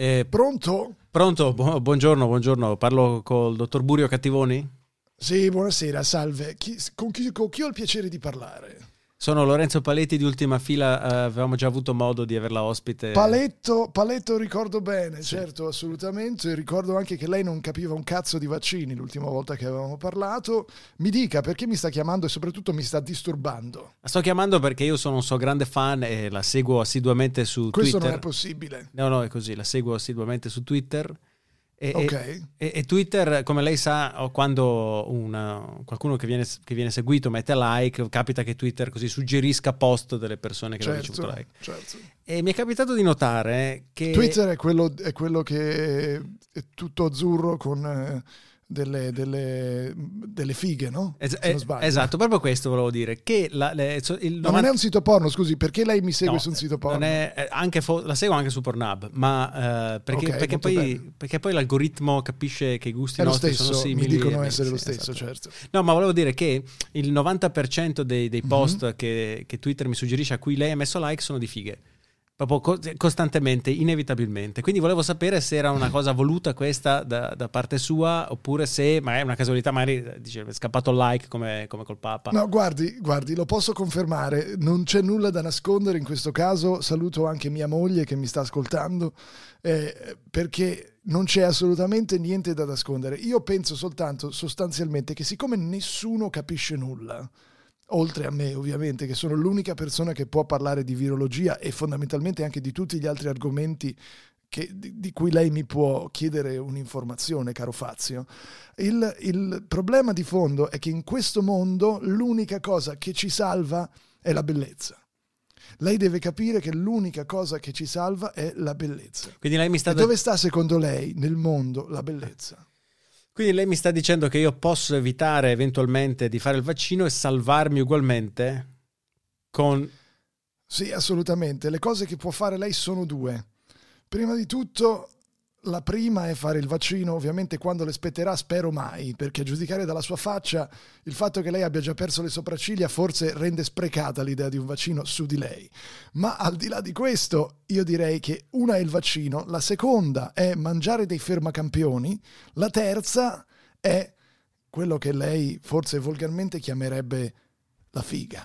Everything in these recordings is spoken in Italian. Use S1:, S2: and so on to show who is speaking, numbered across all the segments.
S1: Eh,
S2: Pronto?
S1: pronto? Bu- buongiorno, buongiorno. Parlo col dottor Burio Cattivoni?
S2: Sì, buonasera, salve. Chi- con, chi, con chi ho il piacere di parlare?
S1: Sono Lorenzo Paletti di Ultima Fila, eh, avevamo già avuto modo di averla ospite.
S2: Paletto, Paletto ricordo bene, certo, assolutamente. Ricordo anche che lei non capiva un cazzo di vaccini l'ultima volta che avevamo parlato. Mi dica perché mi sta chiamando e soprattutto mi sta disturbando.
S1: La sto chiamando perché io sono un suo grande fan e la seguo assiduamente su
S2: Questo
S1: Twitter.
S2: non è possibile.
S1: No, no, è così, la seguo assiduamente su Twitter. E,
S2: Ok.
S1: e- e- Twitter, come lei sa, quando una- qualcuno che viene, che viene seguito mette like, capita che Twitter così suggerisca post delle persone che hanno ricevuto
S2: Certo,
S1: like.
S2: certo.
S1: E mi è capitato di notare che...
S2: Twitter è quello, è quello che è tutto azzurro con eh, delle, delle- delle fighe, no?
S1: Es-
S2: non
S1: eh, esatto, proprio questo volevo dire. Che la- le- so- il
S2: Ma non
S1: 90
S2: è un sito porno, scusi, perché lei mi segue
S1: No,
S2: su un sito porno?
S1: non è- eh, anche fo- la seguo anche su Pornhub, ma eh, perché,
S2: Ok,
S1: perché poi, perché poi l'algoritmo capisce che i gusti
S2: È
S1: nostri
S2: stesso,
S1: sono
S2: mi
S1: simili.
S2: dicono
S1: e-
S2: essere lo stesso,
S1: esatto.
S2: certo.
S1: No, ma volevo dire che il 90% dei, dei
S2: Mhm.
S1: post che, che Twitter mi suggerisce a cui lei ha messo like sono di fighe. Proprio co- costantemente, inevitabilmente. Quindi volevo sapere se era una cosa voluta questa da, da parte sua, oppure se magari è una casualità, magari dice, è scappato il like come, come col Papa.
S2: No, guardi, guardi, lo posso confermare, non c'è nulla da nascondere in questo caso. Saluto anche mia moglie che mi sta ascoltando, eh, perché non c'è assolutamente niente da nascondere. Io penso soltanto sostanzialmente che siccome nessuno capisce nulla, oltre a me ovviamente, che sono l'unica persona che può parlare di virologia e fondamentalmente anche di tutti gli altri argomenti che- di, di cui lei mi può chiedere un'informazione, caro Fazio. Il, il problema di fondo è che in questo mondo l'unica cosa che ci salva è la bellezza. Lei deve capire che l'unica cosa che ci salva è la bellezza.
S1: Quindi lei mi sta
S2: E dove sta secondo lei nel mondo la bellezza?
S1: Quindi lei mi sta dicendo che io posso evitare eventualmente di fare il vaccino e salvarmi ugualmente con...
S2: Sì, assolutamente. Le cose che può fare lei sono due. Prima di tutto, la prima è fare il vaccino, ovviamente quando le spetterà, spero mai, perché a giudicare dalla sua faccia il fatto che lei abbia già perso le sopracciglia forse rende sprecata l'idea di un vaccino su di lei. Ma al di là di questo, io direi che una è il vaccino, la seconda è mangiare dei fermacampioni, la terza è quello che lei forse volgarmente chiamerebbe la figa.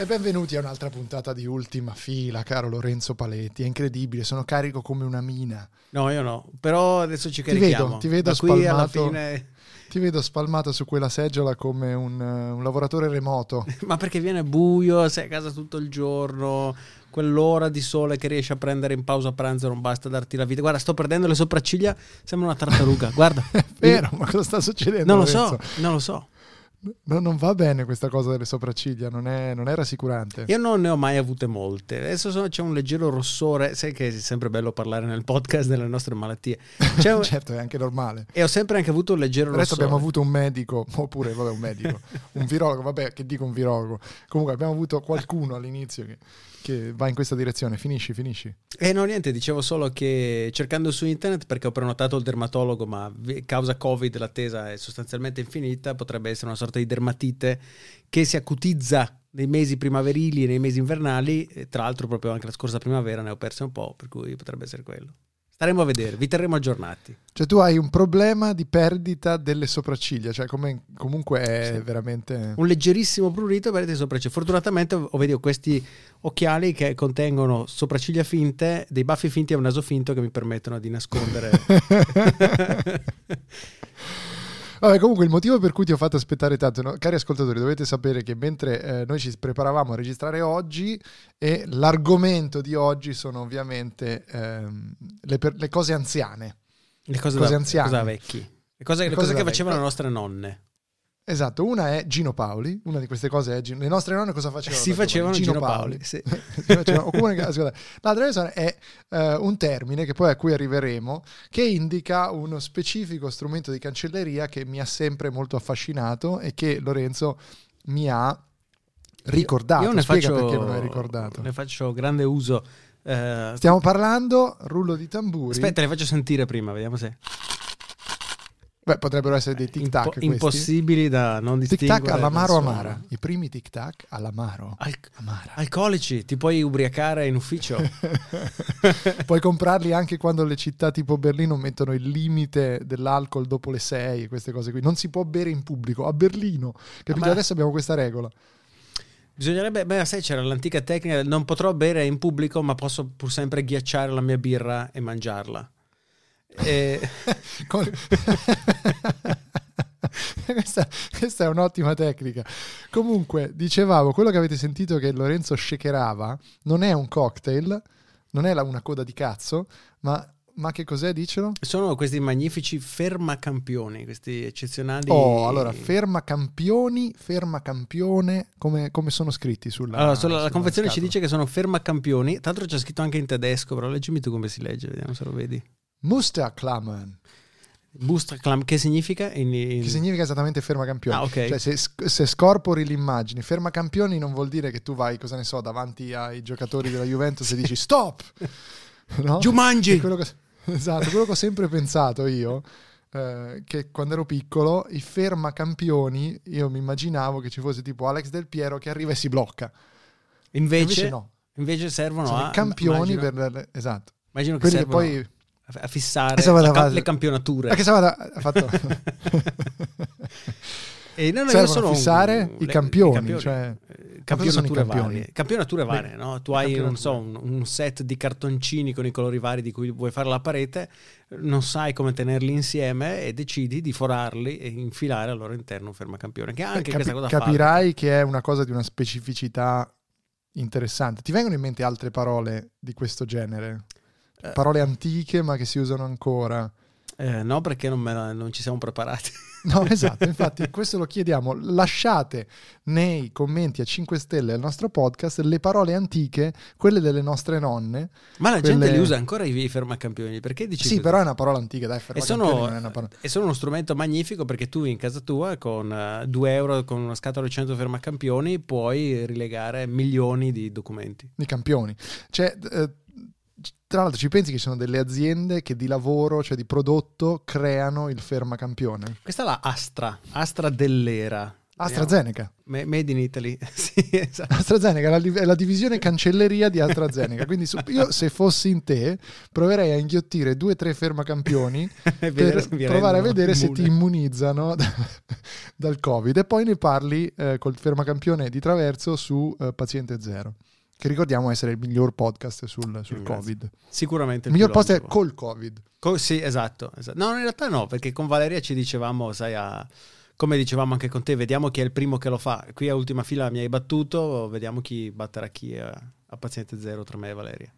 S2: E benvenuti a un'altra puntata di Ultima Fila, caro Lorenzo Paletti. È incredibile, sono carico come una mina.
S1: No, io no, però adesso ci
S2: Ti
S1: carichiamo.
S2: vedo, ti vedo
S1: qui alla
S2: spalmato.
S1: fine...
S2: Ti vedo spalmato su quella seggiola come un, eh, un lavoratore remoto.
S1: Ma perché viene buio, sei a casa tutto il giorno, quell'ora di sole che riesci a prendere in pausa pranzo non basta darti la vita. Guarda, sto perdendo le sopracciglia, sembra una tartaruga, guarda.
S2: Vero, ma cosa sta succedendo?
S1: Non lo so,
S2: Lorenzo?
S1: non lo so.
S2: No, non va bene questa cosa delle sopracciglia, non è, non è rassicurante.
S1: Io non ne ho mai avute molte. Adesso sono- c'è un leggero rossore. Sai che è sempre bello parlare nel podcast delle nostre malattie. Un-
S2: certo, è anche normale.
S1: E ho sempre anche avuto un leggero
S2: Adesso
S1: rossore.
S2: abbiamo avuto un medico, oppure vabbè, un medico, un virologo, vabbè, che dico un virologo. Comunque abbiamo avuto qualcuno all'inizio che, che va in questa direzione. Finisci, finisci.
S1: Eh no, niente, dicevo solo che cercando su internet, perché ho prenotato il dermatologo, ma causa Covid l'attesa è sostanzialmente infinita, potrebbe essere una sorta di dermatite che si acutizza nei mesi primaverili e nei mesi invernali, e tra l'altro proprio anche la scorsa primavera ne ho perse un po', per cui potrebbe essere quello. Staremo a vedere, vi terremo aggiornati.
S2: Cioè tu hai un problema di perdita delle sopracciglia, cioè come, comunque è
S1: Sì.
S2: veramente...
S1: Un leggerissimo prurito per le sopracciglia. Fortunatamente ho vedo questi occhiali che contengono sopracciglia finte, dei baffi finti e un naso finto che mi permettono di nascondere.
S2: Vabbè, comunque il motivo per cui ti ho fatto aspettare tanto, no? cari ascoltatori, dovete sapere che mentre eh, noi ci preparavamo a registrare oggi e l'argomento di oggi sono ovviamente ehm, le, per- le cose anziane.
S1: Le cose,
S2: Cose
S1: da,
S2: anziane.
S1: cosa vecchi. Le cose, le cose
S2: cose
S1: che facevano le nostre nonne.
S2: Esatto, una è Gino Paoli, una di queste cose è Gino- le nostre nonne cosa facevano?
S1: Si facevano Gino Paoli, sì.
S2: Si facevano- L'altra cosa è eh, un termine che poi a cui arriveremo, che indica uno specifico strumento di cancelleria che mi ha sempre molto affascinato e che Lorenzo mi ha ricordato.
S1: Io ne
S2: Spiega
S1: faccio,
S2: perché me lo hai ricordato.
S1: Ne faccio grande uso. Eh,
S2: Stiamo parlando, rullo di tamburi.
S1: Aspetta, le faccio sentire prima, vediamo se.
S2: Beh, potrebbero essere dei tic tac.
S1: Impo- impossibili da non
S2: Tic
S1: distinguere.
S2: tac all'amaro amara. I primi tic tac all'amaro
S1: Al-
S2: amara.
S1: alcolici, ti puoi ubriacare in ufficio.
S2: Puoi comprarli anche quando le città tipo Berlino mettono il limite dell'alcol dopo le 6, queste cose qui. Non si può bere in pubblico a Berlino. Capito?
S1: ma-
S2: Adesso abbiamo questa regola.
S1: Bisognerebbe, beh, sai, c'era l'antica tecnica, non potrò bere in pubblico, ma posso pur sempre ghiacciare la mia birra e mangiarla. E-
S2: Con- questa, questa è un'ottima tecnica. Comunque, dicevamo, quello che avete sentito che Lorenzo shakerava non è un cocktail, non è la- una coda di cazzo, ma, ma che cos'è? Dicelo.
S1: sono questi magnifici fermacampioni, questi eccezionali.
S2: Oh, allora, ferma campioni, ferma campione, come, come sono scritti sulla...
S1: Allora, sulla- la
S2: sulla
S1: confezione ci
S2: scatola?
S1: dice che sono fermacampioni. Tra l'altro c'è scritto anche in tedesco, però leggimi tu come si legge, vediamo se lo vedi.
S2: Musterklammern,
S1: Boosterclam, che significa? In, in-
S2: che significa esattamente ferma campioni.
S1: Ah, ok.
S2: Cioè, se, se scorpori l'immagine, ferma campioni non vuol dire che tu vai, cosa ne so, davanti ai giocatori della Juventus e dici stop! No?
S1: Jumanji!
S2: È Quello che, esatto, quello che ho sempre pensato io, eh, che quando ero piccolo, i ferma campioni, io mi immaginavo che ci fosse tipo Alex Del Piero che arriva e si blocca.
S1: Invece,
S2: Invece no,
S1: invece servono
S2: sono
S1: a...
S2: campioni
S1: immagino,
S2: per... Esatto.
S1: immagino che
S2: Quelli che poi...
S1: a fissare la
S2: fase-
S1: le campionature.
S2: Da- ha fatto...
S1: E no, no, io
S2: Servono
S1: sono
S2: a
S1: un-
S2: fissare i
S1: le-
S2: campioni, cioè-
S1: eh,
S2: i
S1: campionature
S2: campioni?
S1: varie. Campionature varie, no? Tu hai, non so, un, un set di cartoncini con i colori vari di cui vuoi fare la parete, non sai come tenerli insieme e decidi di forarli e infilare al loro interno un fermacampione. Che anche
S2: Capi-
S1: questa cosa
S2: capirai che è una cosa di una specificità interessante. Ti vengono in mente altre parole di questo genere?
S1: Eh.
S2: Parole antiche ma che si usano ancora?
S1: Eh, no, perché non, la- non ci siamo preparati.
S2: No, esatto, infatti questo lo chiediamo. Lasciate nei commenti a 5 stelle del nostro podcast le parole antiche, quelle delle nostre nonne.
S1: Ma la
S2: Quelle-
S1: gente li usa ancora i, fermacampioni. Perché dici
S2: Sì,
S1: così?
S2: però è una parola antica, dai,
S1: E
S2: fermacampioni
S1: sono,
S2: non è una parola-
S1: e sono uno strumento magnifico perché tu in casa tua con 2 euro con una scatola di 100 fermacampioni puoi rilegare milioni di documenti.
S2: di campioni. Cioè, eh, tra l'altro ci pensi che ci sono delle aziende che di lavoro, cioè di prodotto, creano il fermacampione?
S1: Questa è la Astra, Astra dell'era.
S2: AstraZeneca.
S1: Made in Italy. sì, esatto.
S2: AstraZeneca è la, divisione cancelleria di AstraZeneca. Quindi su- io, se fossi in te, proverei a inghiottire due o tre fermacampioni per
S1: se
S2: provare a vedere se
S1: immune.
S2: ti immunizzano da- dal Covid. E poi ne parli eh, col fermacampione di traverso su eh, Paziente Zero, che ricordiamo essere il miglior podcast sul, sul. Covid.
S1: Sicuramente
S2: Il miglior
S1: longevo.
S2: col Covid.
S1: Co- sì, esatto, esatto. No, in realtà no, perché con Valeria ci dicevamo, sai, a- come dicevamo anche con te, vediamo chi è il primo che lo fa. Qui a ultima fila mi hai battuto, vediamo chi batterà chi a, a paziente zero tra me e Valeria.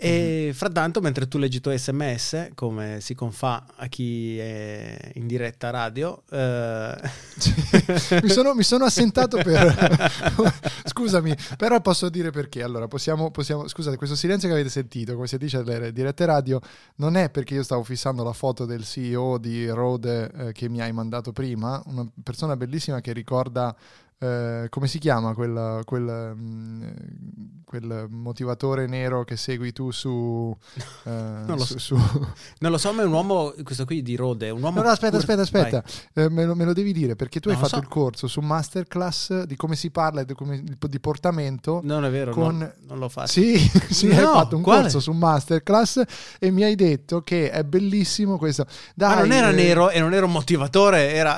S1: E frattanto, mentre tu leggi i tuoi sms, come si confà a chi è in diretta radio, eh,
S2: mi, sono, mi sono assentato per... Scusami, però posso dire perché. Allora, possiamo, possiamo... Scusate, questo silenzio che avete sentito, come si dice alle dirette radio, non è perché io stavo fissando la foto del CEO di Rode eh, che mi hai mandato prima, una persona bellissima che ricorda... eh, come si chiama quel, quel, mm, quel motivatore nero che segui tu su, eh,
S1: lo
S2: su-
S1: so.
S2: su-
S1: non lo so, ma è un uomo, questo qui di Rode, è un uomo...
S2: No, no, aspetta, aspetta, aspetta. Eh, me, lo, me lo devi dire perché tu
S1: No,
S2: hai
S1: lo
S2: fatto
S1: so.
S2: il corso su masterclass di come si parla e di, come- di portamento.
S1: Non è vero,
S2: con-
S1: non, non l'ho fatto.
S2: Sì, sì,
S1: No,
S2: hai fatto un
S1: quale?
S2: corso su masterclass e mi hai detto che è bellissimo questo. Dai,
S1: Ma non era
S2: eh,
S1: nero e non era un motivatore, era,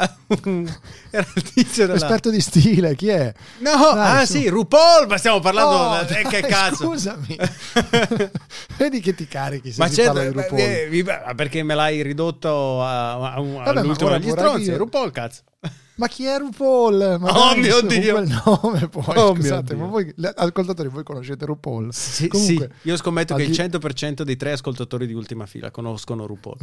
S1: era il tizio della...
S2: Esperto di stile, chi è?
S1: No,
S2: Dai,
S1: ah
S2: su.
S1: sì, RuPaul, ma stiamo parlando...
S2: Oh,
S1: eh, che cazzo?
S2: Scusami. Vedi che ti carichi se
S1: Ma
S2: si
S1: certo,
S2: parla di RuPaul.
S1: eh, perché me l'hai ridotto a, a
S2: Vabbè,
S1: all'ultimo degli stronzi?
S2: dire-
S1: RuPaul, cazzo.
S2: Ma chi è RuPaul? Ma
S1: Oh
S2: dai,
S1: mio Dio.
S2: Quel nome poi,
S1: Oh
S2: scusate, ma voi, ascoltatori, voi conoscete RuPaul?
S1: Sì,
S2: Comunque,
S1: sì, io scommetto che il
S2: di-
S1: 100% dei tre ascoltatori di ultima fila conoscono RuPaul.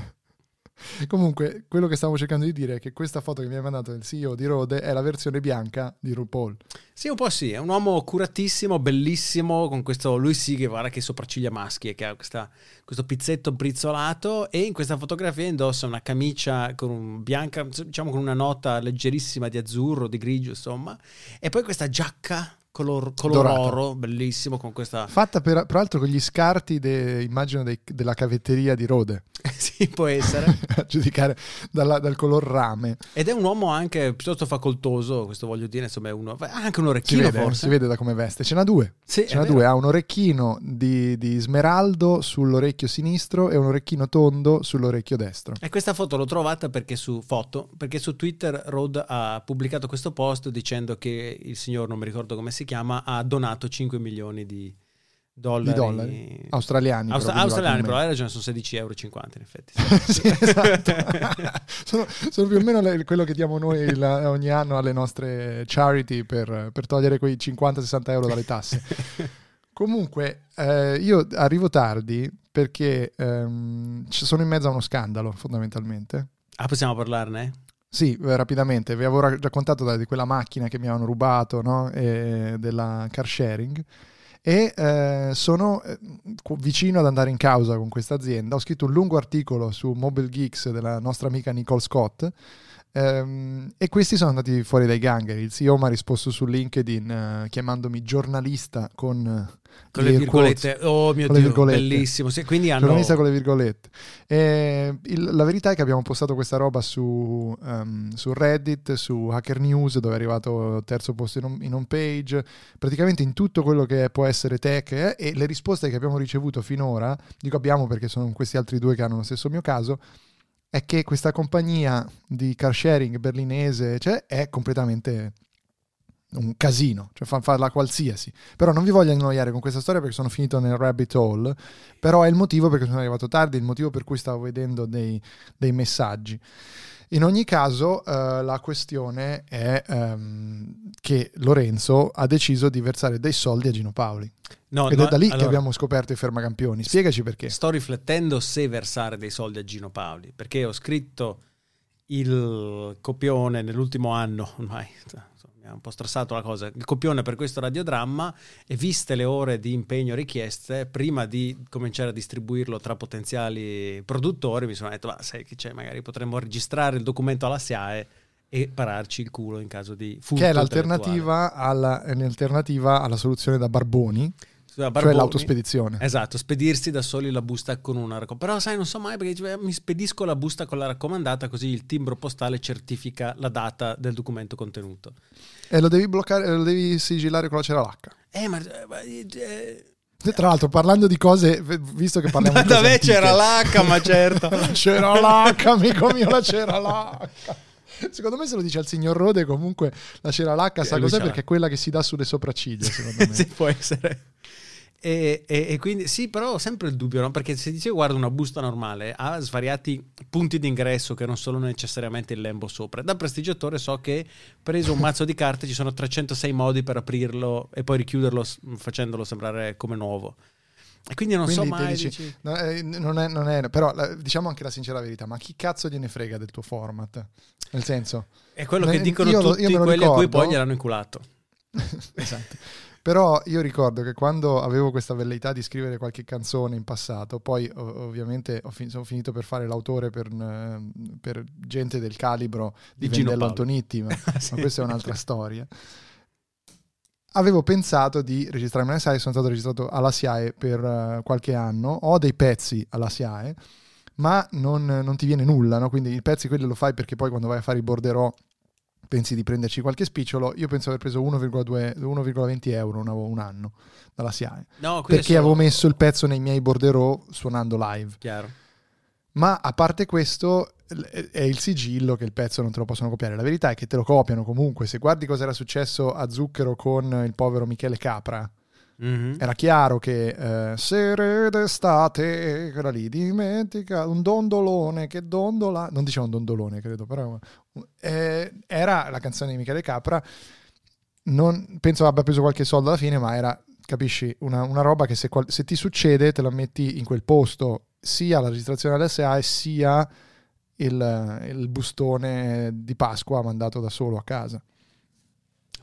S2: Comunque, quello che stavo cercando di dire è che questa foto che mi ha mandato il CEO di Rode è la versione bianca di RuPaul.
S1: Sì, un po' sì, è un uomo curatissimo, bellissimo, con questo, lui sì che guarda che sopracciglia maschi, che ha questa, questo pizzetto brizzolato e in questa fotografia indossa una camicia con un bianca, diciamo con una nota leggerissima di azzurro, di grigio, insomma, e poi questa giacca color, color oro, bellissimo con questa...
S2: Fatta per, peraltro con gli scarti, de, immagino, dei, della cavetteria di Rode.
S1: sì, può essere.
S2: a giudicare dalla, dal color rame.
S1: Ed è un uomo anche piuttosto facoltoso, questo voglio dire, insomma è uno... Anche un orecchino
S2: si vede,
S1: forse.
S2: Si vede da come veste. Ce n'ha due.
S1: Sì,
S2: Ce n'ha due. Ha un orecchino di, di smeraldo sull'orecchio sinistro e un orecchino tondo sull'orecchio destro.
S1: E questa foto l'ho trovata perché su foto, perché su Twitter Rode ha pubblicato questo post dicendo che il signor, non mi ricordo come si chiama, ha donato 5 milioni di dollari,
S2: Di dollari? Australiani.
S1: Austra-
S2: però,
S1: australiani, però hai ragione, sono 16,50 euro in effetti.
S2: sì, esatto. sono, sono più o meno le- quello che diamo noi la- ogni anno alle nostre charity per, per togliere quei 50-60 euro dalle tasse. Comunque, eh, io arrivo tardi perché ehm, sono in mezzo a uno scandalo, fondamentalmente.
S1: ah, possiamo parlarne?
S2: Sì, eh, rapidamente, vi avevo raccontato da- di quella macchina che mi avevano rubato, no? Della car sharing. E eh, sono eh, vicino ad andare in causa con questa azienda. Ho scritto un lungo articolo su Mobile Geeks della nostra amica Nicole Scott. ehm, e questi sono andati fuori dai gangheri. Il CEO mi ha risposto su LinkedIn eh, chiamandomi giornalista con, eh,
S1: Con le virgolette. Oh mio Dio, bellissimo. Sì, quindi hanno...
S2: Giornalista con le virgolette. E il- la verità è che abbiamo postato questa roba su, ehm, su Reddit, su Hacker News, dove è arrivato terzo posto in, home- in homepage, praticamente in tutto quello che può essere tech. eh, e le risposte che abbiamo ricevuto finora, dico abbiamo perché sono questi altri due che hanno lo stesso mio caso, è che questa compagnia di car sharing berlinese cioè, è completamente un casino, cioè fa farla qualsiasi. Però non vi voglio annoiare con questa storia perché sono finito nel rabbit hole, però è il motivo perché sono arrivato tardi, il motivo per cui stavo vedendo dei, dei messaggi. In ogni caso, eh, la questione è ehm, che Lorenzo ha deciso di versare dei soldi a Gino Paoli.
S1: No,
S2: Ed
S1: no,
S2: è da lì che
S1: allora,
S2: abbiamo scoperto i fermacampioni. Spiegaci perché.
S1: Sto riflettendo se versare dei soldi a Gino Paoli, perché ho scritto il copione nell'ultimo anno, ormai ha un po' stressato la cosa, il copione per questo radiodramma e viste le ore di impegno richieste, prima di cominciare a distribuirlo tra potenziali produttori, mi sono detto, ma sai che c'è, magari potremmo registrare il documento alla SIAE e pararci il culo in caso di furto
S2: Che è l'alternativa alla, è un'alternativa alla soluzione da Barboni,
S1: Scusa,
S2: cioè
S1: Barboni-
S2: l'autospedizione.
S1: Esatto, spedirsi da soli la busta con una raccomandata. Però sai, non so mai perché dice, mi spedisco la busta con la raccomandata così il timbro postale certifica la data del documento contenuto.
S2: E lo devi bloccare, lo devi sigillare con la cera lacca.
S1: Eh, ma... eh,
S2: Tra l'altro, parlando di cose, visto che parliamo di
S1: da
S2: cose
S1: me c'era l'H, ma certo.
S2: cera lacca, amico mio, la cera lacca. Secondo me se lo dice al signor Rode comunque la cera lacca sa
S1: Eh,
S2: cos'è perché è quella che si dà sulle sopracciglia, secondo me.
S1: sì, può essere. E, e- e quindi sì, però ho sempre il dubbio, no? perché se dicevo guarda una busta normale ha svariati punti d'ingresso che non sono necessariamente il lembo sopra. Da prestigiatore so che preso un mazzo di carte ci sono 306 modi per aprirlo e poi richiuderlo facendolo sembrare come nuovo. E quindi non
S2: Quindi
S1: so mai.
S2: dici-
S1: dici-
S2: No, eh, non, è, non è- però la- diciamo anche la sincera verità, ma chi cazzo gliene frega del tuo format? Nel senso,
S1: È quello
S2: Ne-
S1: che dicono
S2: io
S1: tutti
S2: io
S1: quelli a cui
S2: ricordo.
S1: poi gliel'hanno inculato.
S2: esatto. Però io ricordo che quando avevo questa velleità di scrivere qualche canzone in passato, poi ov- ovviamente ho, fin- sono finito per fare l'autore per, per gente del calibro di,
S1: Di Gino.
S2: Antonitti, ma,
S1: Sì.
S2: ma questa è un'altra storia. Avevo pensato di registrarmi alla SIAE, sono stato registrato alla SIAE per eh, qualche anno, ho dei pezzi alla SIAE, ma non, non ti viene nulla, no? quindi i pezzi quelli lo fai perché poi quando vai a fare i borderò pensi di prenderci qualche spicciolo, io penso di aver preso 1,2 1,20 euro un, un anno dalla SIAE,
S1: No,
S2: perché
S1: solo-
S2: avevo messo il pezzo nei miei borderò suonando live.
S1: Chiaro.
S2: Ma a parte questo, è il sigillo che il pezzo non te lo possono copiare. La verità è che te lo copiano comunque. Se guardi cosa era successo a Zucchero con il povero Michele Capra,
S1: Mhm.
S2: era chiaro che eh, sere d'estate, quella lì, dimentica un dondolone che dondola. Non diceva un dondolone, credo, però eh, era la canzone di Michele Capra. Non, penso abbia preso qualche soldo alla fine, ma era, capisci, una, una roba che se, se ti succede te la metti in quel posto, sia la registrazione all'SA sia il, il bustone di Pasqua mandato da solo a casa.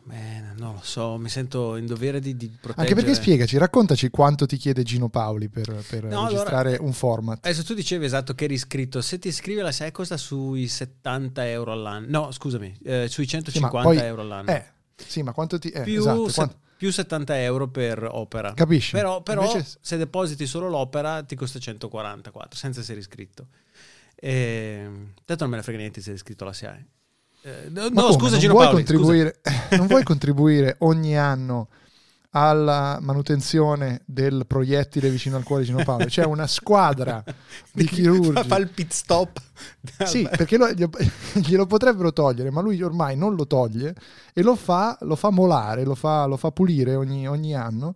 S1: Beh, non lo so, mi sento in dovere di, di proteggere.
S2: Anche perché spiegaci, raccontaci quanto ti chiede Gino Paoli per, per
S1: No,
S2: registrare
S1: allora-
S2: un format.
S1: Adesso tu dicevi esatto che eri iscritto. Se ti iscrivi alla SEA costa sui 70 euro all'anno. No, scusami, eh, sui
S2: Sì, ma
S1: 150
S2: poi-
S1: euro all'anno.
S2: Eh, sì, ma quanto ti... eh,
S1: più,
S2: esatto,
S1: se-
S2: quanto-
S1: più 70 euro per opera.
S2: Capisci?
S1: Però, però
S2: Invece-
S1: se depositi solo l'opera ti costa 144 senza essere iscritto. E... Tanto non me ne frega niente se sei iscritto alla SIAE. Eh, no, no, scusa
S2: non
S1: Gino
S2: vuoi
S1: Paoli, scusa.
S2: contribuire, non vuoi contribuire ogni anno alla manutenzione del proiettile vicino al cuore di Gino Paolo? C'è una squadra di chirurgi.
S1: Fa, il pit stop.
S2: Sì, perché lo- glielo, glielo potrebbero togliere, ma lui ormai non lo toglie e lo fa, lo fa molare, lo fa, lo fa pulire ogni, ogni anno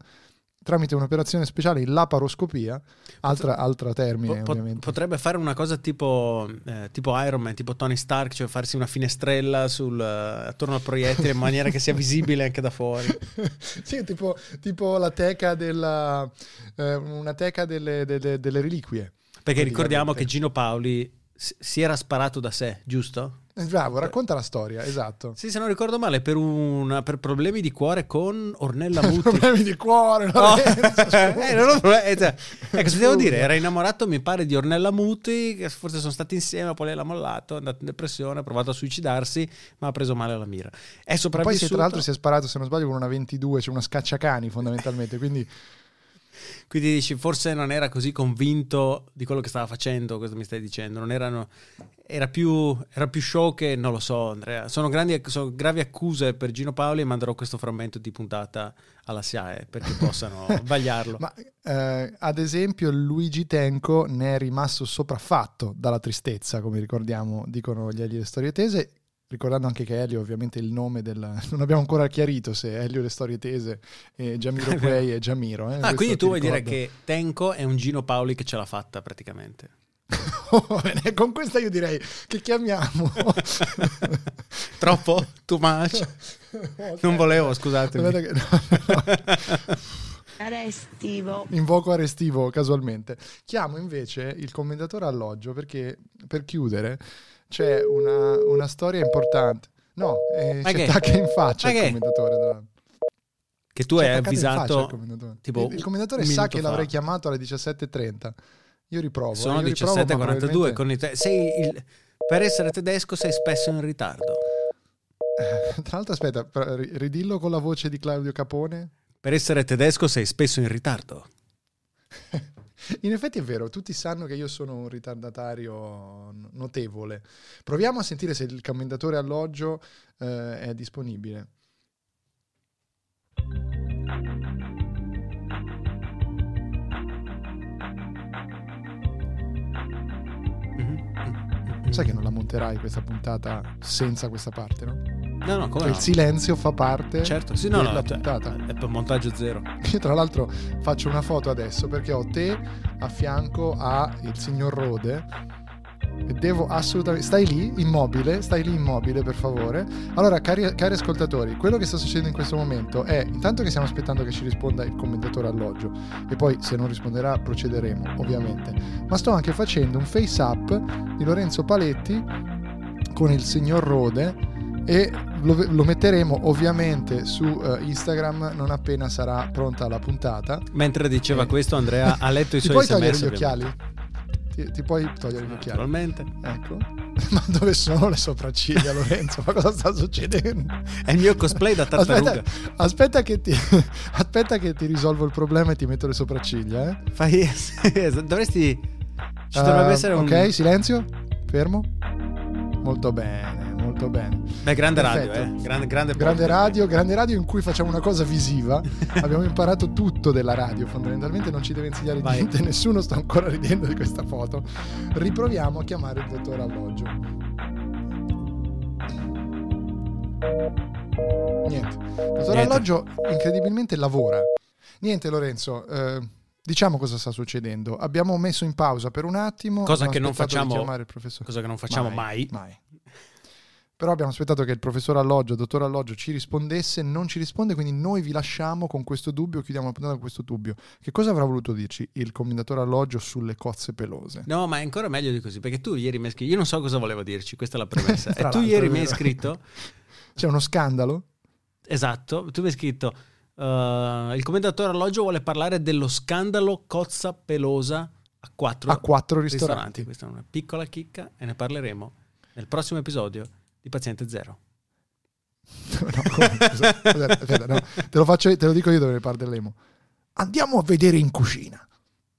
S2: tramite un'operazione speciale laparoscopia, altra, altra termine
S1: Po-
S2: ovviamente.
S1: potrebbe fare una cosa tipo, eh, tipo Iron Man, tipo Tony Stark, cioè farsi una finestrella sul, eh, attorno al proiettile in maniera che sia visibile anche da fuori.
S2: sì, tipo, tipo la teca della, eh, una teca delle, delle- delle reliquie.
S1: Perché ricordiamo che Gino Paoli si era sparato da sé, giusto?
S2: Eh, Bravo, racconta la storia, esatto.
S1: Sì, se non ricordo male, per, una- per problemi di cuore con Ornella Muti.
S2: Problemi di cuore,
S1: No.
S2: Lorenzo, scusa.
S1: Eh, non ho problemi, eh, cioè, eh, cosa devo dire? Era innamorato, mi pare, di Ornella Muti, che forse sono stati insieme, poi lei l'ha mollato, è andato in depressione, ha provato a suicidarsi, ma ha preso male alla mira. È
S2: Poi
S1: sopravvissuto.
S2: se tra l'altro si è sparato, se non sbaglio, con una 22, cioè una scacciacani fondamentalmente, quindi
S1: Quindi dici, forse non era così convinto di quello che stava facendo, cosa mi stai dicendo? Non erano, era, più, era più show che, non lo so, Andrea. Sono, grandi, sono gravi accuse per Gino Paoli e manderò questo frammento di puntata alla SIAE perché possano vagliarlo.
S2: Ma eh, ad esempio Luigi Tenco ne è rimasto sopraffatto dalla tristezza, come ricordiamo, dicono gli le storie tese. Ricordando anche che Elio, ovviamente, il nome del. Non abbiamo ancora chiarito se Elio le storie tese e Giamiro Quei e Giamiro. eh.
S1: ah, quindi tu vuoi dire
S2: ricordo.
S1: che Tenco è un Gino Paoli che ce l'ha fatta praticamente.
S2: Con questa io direi che chiamiamo.
S1: Troppo? Too much? Non volevo, scusatemi.
S2: Aspetta che- no, no.
S3: Restivo.
S2: Invoco arrestivo casualmente. Chiamo invece il commendatore alloggio perché per chiudere c'è una, una storia importante. No, eh,
S1: che?
S2: attacca in faccia il tra l'altro.
S1: Che tu hai avvisato
S2: il commendatore.
S1: tipo
S2: il, il commendatore sa che
S1: fa.
S2: l'avrei chiamato alle 17.30. Io riprovo.
S1: Sono
S2: eh, ma
S1: 17.42
S2: probabilmente-
S1: con te- sei il- Per essere tedesco sei spesso in ritardo.
S2: Tra l'altro, aspetta, ridillo con la voce di Claudio Capone.
S1: Per essere tedesco sei spesso in ritardo.
S2: In effetti è vero, tutti sanno che io sono un ritardatario notevole. Proviamo a sentire se il commendatore alloggio eh, è disponibile.
S1: Mhm.
S2: Sai che non la monterai questa puntata senza questa parte, no?
S1: No, no, come
S2: Cioè,
S1: no?
S2: Il silenzio fa parte
S1: Certo, sì, no,
S2: della
S1: no, cioè,
S2: puntata.
S1: è per montaggio zero.
S2: Io tra l'altro faccio una foto adesso perché ho te a fianco a il signor Rode e devo assolutamente... Stai lì, immobile, stai lì immobile per favore. Allora, cari, cari ascoltatori, quello che sta succedendo in questo momento è intanto che stiamo aspettando che ci risponda il commentatore alloggio e poi se non risponderà procederemo, ovviamente. Ma sto anche facendo un face up di Lorenzo Paletti con il signor Rode e lo, lo metteremo ovviamente su eh, Instagram non appena sarà pronta la puntata.
S1: Mentre diceva
S2: Eh.
S1: questo, Andrea ha letto i
S2: Ti
S1: suoi
S2: puoi togliere
S1: sms.
S2: gli occhiali? Ti, ti puoi togliere gli occhiali?
S1: Naturalmente.
S2: Ecco. Ma dove sono le sopracciglia, Lorenzo? Ma cosa sta succedendo?
S1: È il mio cosplay da tartaruga.
S2: Aspetta, aspetta che ti, aspetta che ti risolvo il problema e ti metto le sopracciglia. Eh?
S1: Fai... Dovresti... Ci dovrebbe
S2: Eh,
S1: essere un...
S2: Ok, silenzio. Fermo. Molto bene, molto bene.
S1: Beh, grande radio,
S2: Perfetto.
S1: eh. Grande, grande,
S2: Grande radio, grande radio in cui facciamo una cosa visiva. Abbiamo imparato tutto della radio, fondamentalmente non ci deve insegnare
S1: Vai.
S2: niente, nessuno sta ancora ridendo di questa foto. Riproviamo a chiamare il dottor Alloggio. Niente. Il dottor
S1: Niente.
S2: Alloggio incredibilmente lavora. Niente Lorenzo, eh, diciamo cosa sta succedendo. Abbiamo messo in pausa per un attimo.
S1: Cosa che non facciamo-. Cosa che non facciamo mai.
S2: mai. Però abbiamo aspettato che il professor Alloggio, il dottor Alloggio ci rispondesse, non ci risponde, quindi noi vi lasciamo con questo dubbio, chiudiamo la puntata con questo dubbio. Che cosa avrà voluto dirci il commendatore Alloggio sulle cozze pelose?
S1: No, ma è ancora meglio di così, perché tu ieri mi hai scritto, io non so cosa volevo dirci, questa è la premessa. E tu ieri mi hai scritto,
S2: C'è uno scandalo?
S1: esatto, tu mi hai scritto, uh, il commendatore alloggio vuole parlare dello scandalo cozza pelosa a quattro,
S2: A quattro
S1: ristoranti.
S2: ristoranti.
S1: Questa è una piccola chicca e ne parleremo nel prossimo episodio di Paziente Zero.
S2: No, come? Scusa, aspetta, no. Te lo faccio, te lo dico io dove ne parleremo. Andiamo a vedere in cucina.